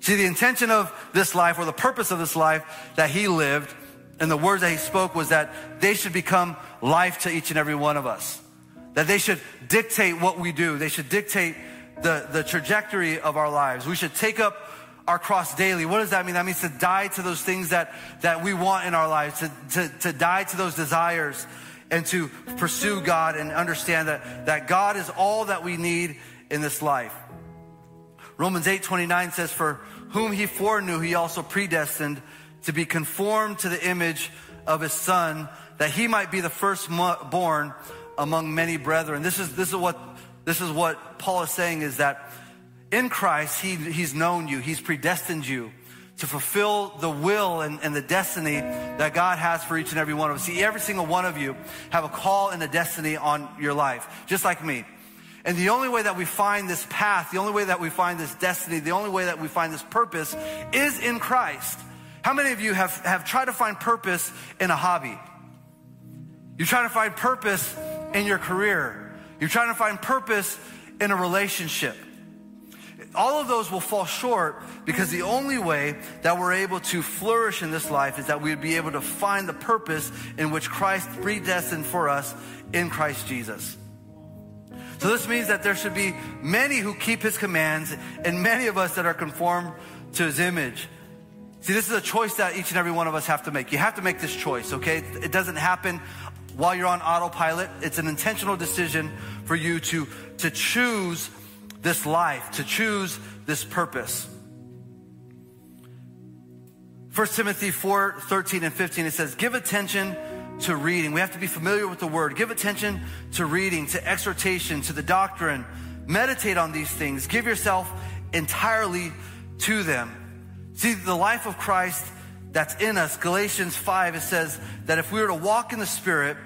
See, the intention of this life or the purpose of this life that he lived and the words that he spoke was that they should become life to each and every one of us. That they should dictate what we do. They should dictate the, the trajectory of our lives. We should take up our cross daily. What does that mean? That means to die to those things that, that we want in our lives, to, to, to die to those desires and to pursue God and understand that, that God is all that we need in this life. Romans 8 29 says, For whom he foreknew, he also predestined to be conformed to the image of his son, that he might be the firstborn among many brethren. This is, this is what, this is what Paul is saying is that in Christ, he, he's known you, he's predestined you to fulfill the will and, and, the destiny that God has for each and every one of us. See, every single one of you have a call and a destiny on your life, just like me. And the only way that we find this path, the only way that we find this destiny, the only way that we find this purpose is in Christ. How many of you have, have tried to find purpose in a hobby? You're trying to find purpose in your career. You're trying to find purpose in a relationship. All of those will fall short because the only way that we're able to flourish in this life is that we would be able to find the purpose in which Christ predestined for us in Christ Jesus. So this means that there should be many who keep his commands and many of us that are conformed to his image. See, this is a choice that each and every one of us have to make. You have to make this choice, okay? It doesn't happen while you're on autopilot. It's an intentional decision for you to, to choose this life, to choose this purpose. 1 Timothy 4 13 and 15, it says, Give attention to reading. We have to be familiar with the word. Give attention to reading, to exhortation, to the doctrine. Meditate on these things. Give yourself entirely to them. See, the life of Christ that's in us, Galatians 5, it says that if we were to walk in the Spirit,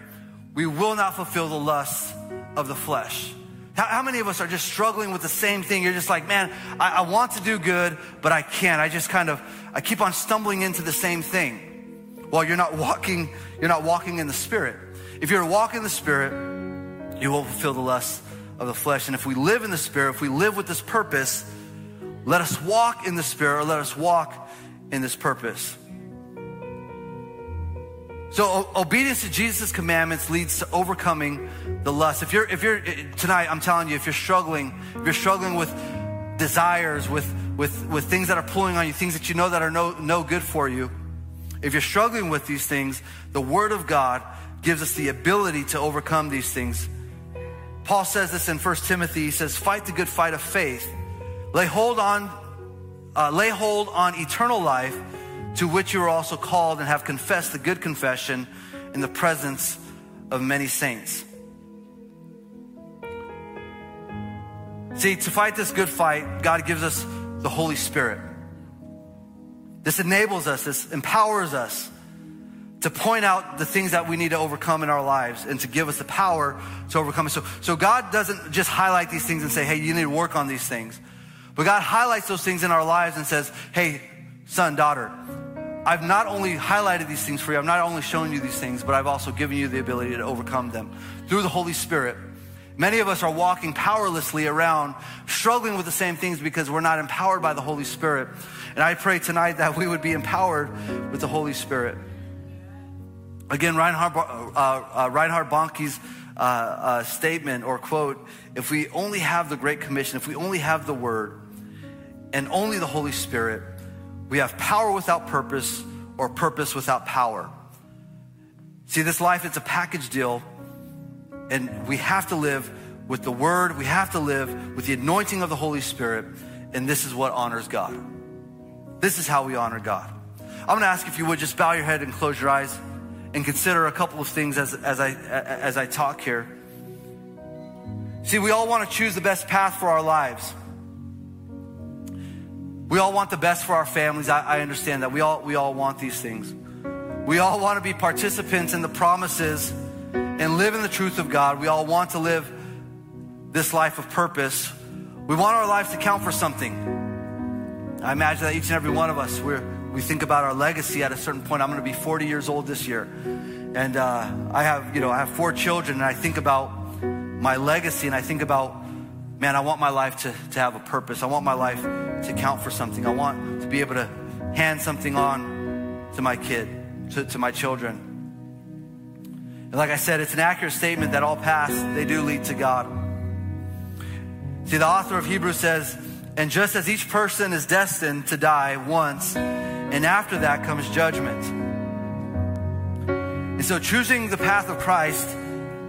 we will not fulfill the lusts of the flesh. How, how many of us are just struggling with the same thing? You're just like, man, I, I want to do good, but I can't. I just kind of, I keep on stumbling into the same thing. Well, you're not walking, you're not walking in the Spirit. If you're to walk in the Spirit, you will fulfill the lusts of the flesh. And if we live in the Spirit, if we live with this purpose, let us walk in the Spirit, or let us walk in this purpose. So obedience to Jesus' commandments leads to overcoming the lust. If you're, if you're tonight, I'm telling you, if you're struggling, if you're struggling with desires, with with with things that are pulling on you, things that you know that are no no good for you, if you're struggling with these things, the Word of God gives us the ability to overcome these things. Paul says this in 1 Timothy. He says, "Fight the good fight of faith." Lay hold on, uh, lay hold on eternal life, to which you are also called and have confessed the good confession in the presence of many saints. See, to fight this good fight, God gives us the Holy Spirit. This enables us, this empowers us to point out the things that we need to overcome in our lives and to give us the power to overcome. So, so God doesn't just highlight these things and say, hey, you need to work on these things. But God highlights those things in our lives and says, hey, son, daughter, I've not only highlighted these things for you, I've not only shown you these things, but I've also given you the ability to overcome them through the Holy Spirit. Many of us are walking powerlessly around, struggling with the same things because we're not empowered by the Holy Spirit. And I pray tonight that we would be empowered with the Holy Spirit. Again, Reinhard, uh, uh, Reinhard Bonnke's uh, uh, statement or quote if we only have the Great Commission, if we only have the Word, and only the Holy Spirit, we have power without purpose or purpose without power. See, this life, it's a package deal, and we have to live with the Word, we have to live with the anointing of the Holy Spirit, and this is what honors God. This is how we honor God. I'm gonna ask if you would just bow your head and close your eyes and consider a couple of things as, as, I, as I talk here. See, we all wanna choose the best path for our lives. We all want the best for our families. I, I understand that. We all, we all want these things. We all want to be participants in the promises and live in the truth of God. We all want to live this life of purpose. We want our lives to count for something. I imagine that each and every one of us, we we think about our legacy at a certain point. I'm going to be 40 years old this year. And uh, I have, you know, I have four children and I think about my legacy and I think about man, I want my life to, to have a purpose. I want my life to count for something. I want to be able to hand something on to my kid, to, to my children. And like I said, it's an accurate statement that all paths, they do lead to God. See, the author of Hebrews says, and just as each person is destined to die once, and after that comes judgment. And so choosing the path of Christ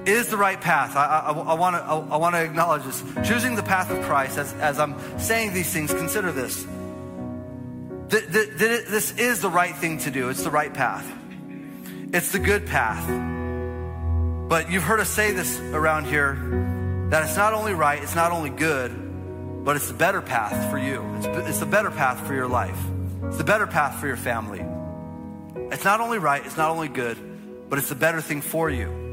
is the right path. I, want to I, I acknowledge this. Choosing the path of Christ, as, as I'm saying these things, consider this. The, the, the, this is the right thing to do. It's the right path. It's the good path. But you've heard us say this around here that it's not only right, it's not only good, but it's the better path for you. It's, it's the better path for your life. It's the better path for your family. It's not only right, it's not only good, but it's the better thing for you.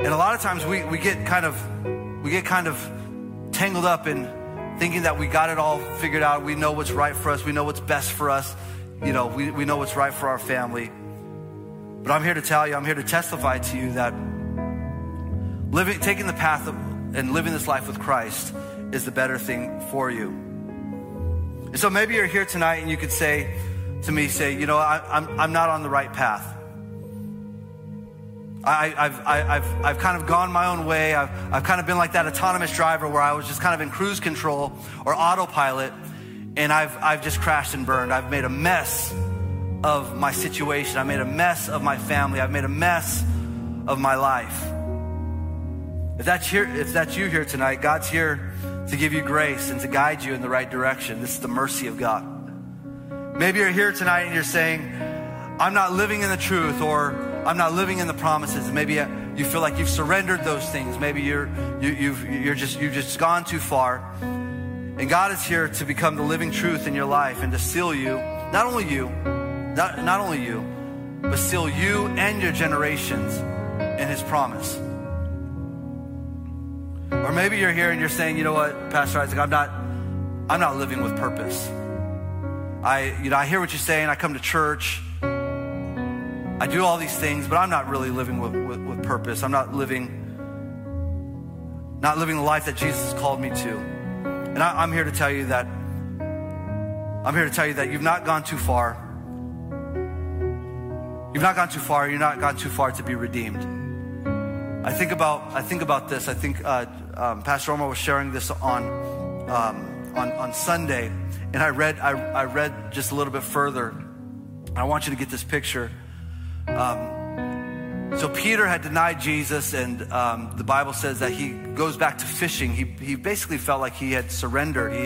And a lot of times we, we get kind of we get kind of tangled up in thinking that we got it all figured out. We know what's right for us. We know what's best for us. You know, we, we know what's right for our family. But I'm here to tell you, I'm here to testify to you that living, taking the path of, and living this life with Christ is the better thing for you. And so maybe you're here tonight and you could say to me, say, you know, I, I'm, I'm not on the right path. I, have I've, I've kind of gone my own way. I've, I've kind of been like that autonomous driver where I was just kind of in cruise control or autopilot. And, I've, I've just crashed and burned. I've made a mess of my situation. I made a mess of my family. I've made a mess of my life. If that's here, if that's you here tonight, God's here to give you grace and to guide you in the right direction. This is the mercy of God. Maybe you're here tonight and you're saying, I'm not living in the truth or I'm not living in the promises. Maybe uh, you feel like you've surrendered those things. Maybe you're, you, you've, you're just, you've just gone too far. And God is here to become the living truth in your life and to seal you, not only you, not, not only you, but seal you and your generations in His promise. Or maybe you're here and you're saying, you know what, Pastor Isaac, I'm not, I'm not living with purpose. I, you know, I hear what you're saying. I come to church. I do all these things, but I'm not really living with, with, with purpose. I'm not living, not living the life that Jesus called me to. And I, I'm here to tell you that I'm here to tell you that you've not gone too far. You've not gone too far. You're not gone too far to be redeemed. I think about I think about this. I think uh, um, Pastor Omar was sharing this on um, on on Sunday, and I read I, I read just a little bit further. I want you to get this picture. Um, so Peter had denied Jesus, and um, the Bible says that he goes back to fishing. He, he basically felt like he had surrendered. He,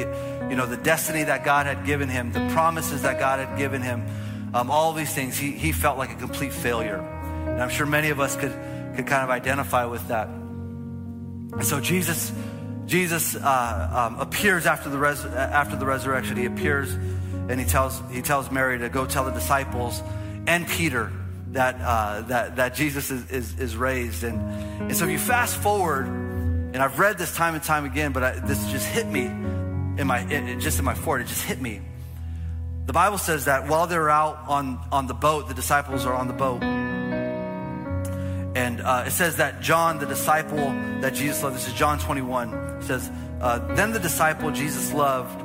you know, the destiny that God had given him, the promises that God had given him, um, all these things. He, he felt like a complete failure, and I'm sure many of us could could kind of identify with that. So Jesus, Jesus uh, um, appears after the res- after the resurrection. He appears, and he tells he tells Mary to go tell the disciples and Peter that, uh, that, that Jesus is, is, is, raised. And, and so if you fast forward, and I've read this time and time again, but I, this just hit me in my, it, just in my fort, it just hit me. The Bible says that while they're out on, on the boat, the disciples are on the boat. And uh, it says that John, the disciple that Jesus loved, this is John 21, says, uh, Then the disciple Jesus loved,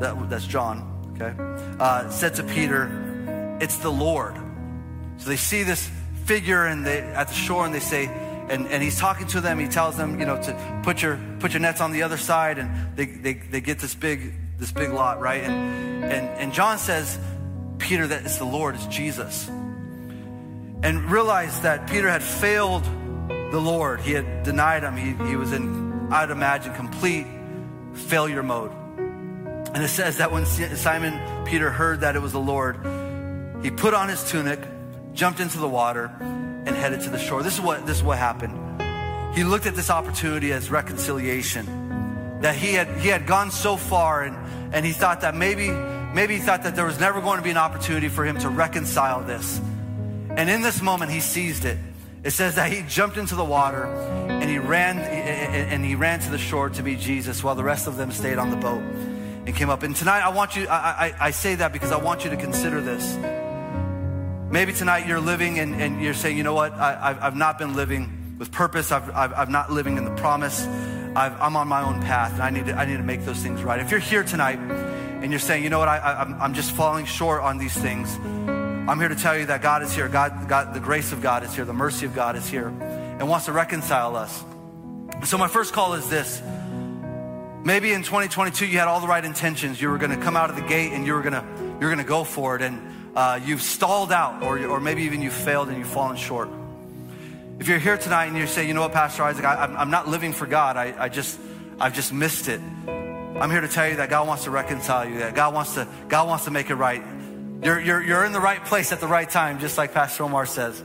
that, that's John, okay, uh, said to Peter, It's the Lord. So they see this figure and they, at the shore and they say, and, and he's talking to them. He tells them, you know, to put your, put your nets on the other side. And they, they, they get this big, this big lot, right? And, and, and John says, Peter, that it's the Lord, it's Jesus. And realized that Peter had failed the Lord. He had denied him. He, he was in, I'd imagine, complete failure mode. And it says that when Simon Peter heard that it was the Lord, he put on his tunic, jumped into the water, and headed to the shore. This is what, this is what happened. He looked at this opportunity as reconciliation. That he had, he had gone so far and, and he thought that maybe, maybe he thought that there was never going to be an opportunity for him to reconcile this. And in this moment, he seized it. It says that he jumped into the water and he ran and he ran to the shore to meet Jesus while the rest of them stayed on the boat and came up. And tonight I want you, I, I, I say that because I want you to consider this. Maybe tonight you're living and, and you're saying, you know what, I, have not been living with purpose. I've, I've, I'm not living in the promise. i am on my own path and I need, to, I need to make those things right. If you're here tonight and you're saying, you know what, I, I'm, I'm just falling short on these things, I'm here to tell you that God is here. God, God, the grace of God is here. The mercy of God is here and wants to reconcile us. So my first call is this. Maybe in 2022 you had all the right intentions. You were going to come out of the gate and you were going to you're going to go for it and uh, you've stalled out, or, or maybe even you've failed and you've fallen short. If you're here tonight and you say, you know what, Pastor Isaac, I, am not living for God. I, I just, I've just missed it. I'm here to tell you that God wants to reconcile you. That God wants to, God wants to make it right. You're, you're, you're in the right place at the right time, just like Pastor Omar says.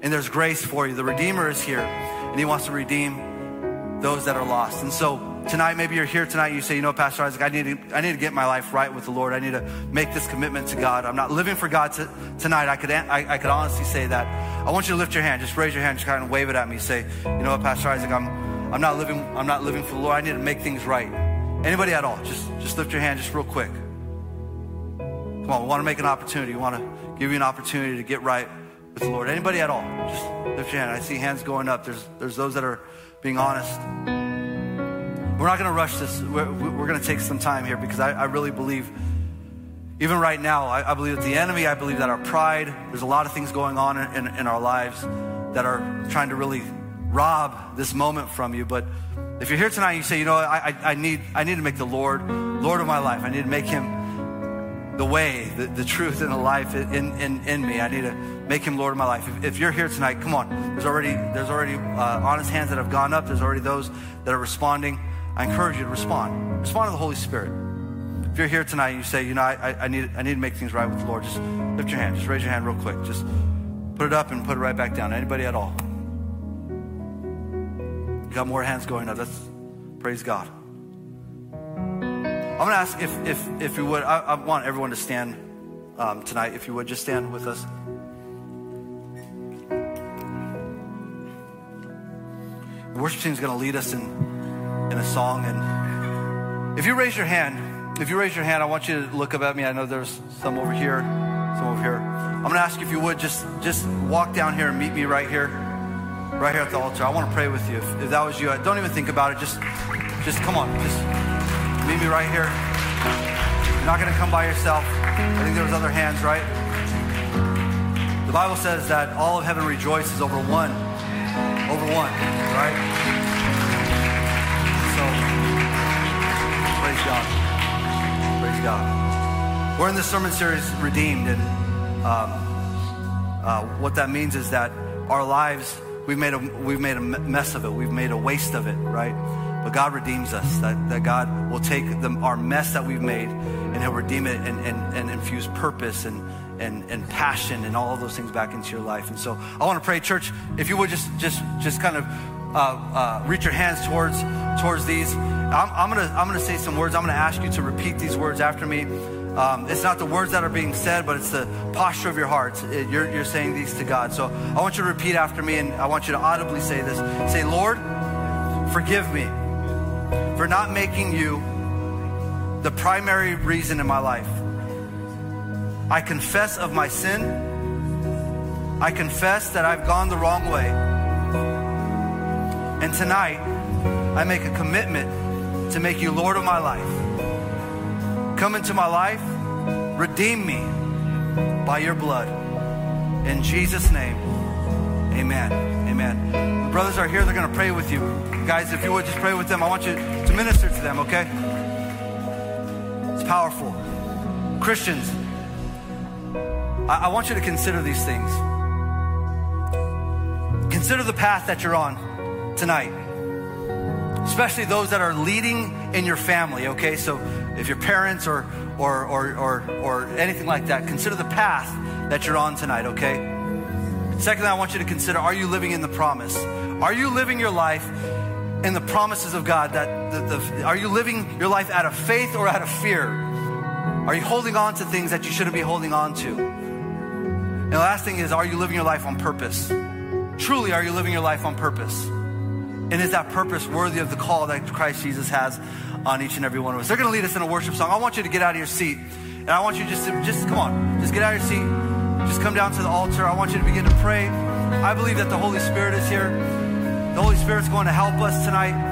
And there's grace for you. The Redeemer is here, and He wants to redeem those that are lost. And so tonight, maybe you're here tonight, you say, you know, Pastor Isaac, I need, to, I need to get my life right with the Lord. I need to make this commitment to God. I'm not living for God to, tonight. I could, I, I could honestly say that. I want you to lift your hand. Just raise your hand, just kind of wave it at me. Say, you know what, Pastor Isaac, I'm, I'm not living, I'm not living for the Lord. I need to make things right. Anybody at all? Just, just lift your hand just real quick. Come on, we want to make an opportunity. We want to give you an opportunity to get right with the Lord. Anybody at all? Just lift your hand. I see hands going up. There's, there's those that are being honest. We're not going to rush this. We're, we're going to take some time here because I, I really believe, even right now, I, I, believe that the enemy, I believe that our pride, there's a lot of things going on in, in, in our lives that are trying to really rob this moment from you. But if you're here tonight, you say, you know, I, I, need, I need to make the Lord Lord of my life. I need to make him the way, the, the truth, and the life in, in, in me. I need to make him Lord of my life. If, if you're here tonight, come on. There's already, there's already uh, honest hands that have gone up. There's already those that are responding. I encourage you to respond. Respond to the Holy Spirit. If you're here tonight and you say, you know, I, I, need, I need to make things right with the Lord, just lift your hand. Just raise your hand real quick. Just put it up and put it right back down. Anybody at all? You got more hands going up. That's praise God. I'm going to ask if, if, if you would, I, I want everyone to stand um, tonight. If you would, just stand with us. The worship team is going to lead us in, in a song. And if you raise your hand, if you raise your hand, I want you to look up at me. I know there's some over here, some over here. I'm going to ask if you would just, just walk down here and meet me right here, right here at the altar. I want to pray with you. If, if that was you, I don't even think about it. Just, just come on. Just Meet me right here. You're not going to come by yourself. I think there was other hands, right? The Bible says that all of heaven rejoices over one. Over one, right? Praise God. Praise God. We're in the sermon series, Redeemed, and um, uh, what that means is that our lives, we've made, a, we've made a mess of it. We've made a waste of it, right? But God redeems us, that, that God will take the, our mess that we've made and He'll redeem it and, and, and infuse purpose and, and, and passion and all those things back into your life. And so I want to pray, church, if you would just, just, just kind of uh, uh, reach your hands towards, towards these. I'm, I'm to I'm gonna say some words. I'm to ask you to repeat these words after me. Um, it's not the words that are being said, but it's the posture of your heart. It, you're, you're saying these to God. So I want you to repeat after me, and I want you to audibly say this. Say, Lord, forgive me for not making you the primary reason in my life. I confess of my sin. I confess that I've gone the wrong way. And tonight, I make a commitment to make you Lord of my life. Come into my life, redeem me by your blood. In Jesus' name, amen. Amen. The brothers are here, they're going to pray with you. Guys, if you would just pray with them, I want you to minister to them, okay? It's powerful. Christians, I, I want you to consider these things. Consider the path that you're on tonight, especially those that are leading in your family, okay? So if your parents or, or, or, or, or anything like that, consider the path that you're on tonight, okay? Secondly, I want you to consider are you living in the promise? Are you living your life in the promises of God? That the, the, are you living your life out of faith or out of fear? Are you holding on to things that you shouldn't be holding on to? And the last thing is, are you living your life on purpose? Truly, are you living your life on purpose? And is that purpose worthy of the call that Christ Jesus has on each and every one of us? They're going to lead us in a worship song. I want you to get out of your seat. And I want you just to, just come on, just get out of your seat. Just come down to the altar. I want you to begin to pray. I believe that the Holy Spirit is here. The Holy Spirit's going to help us tonight.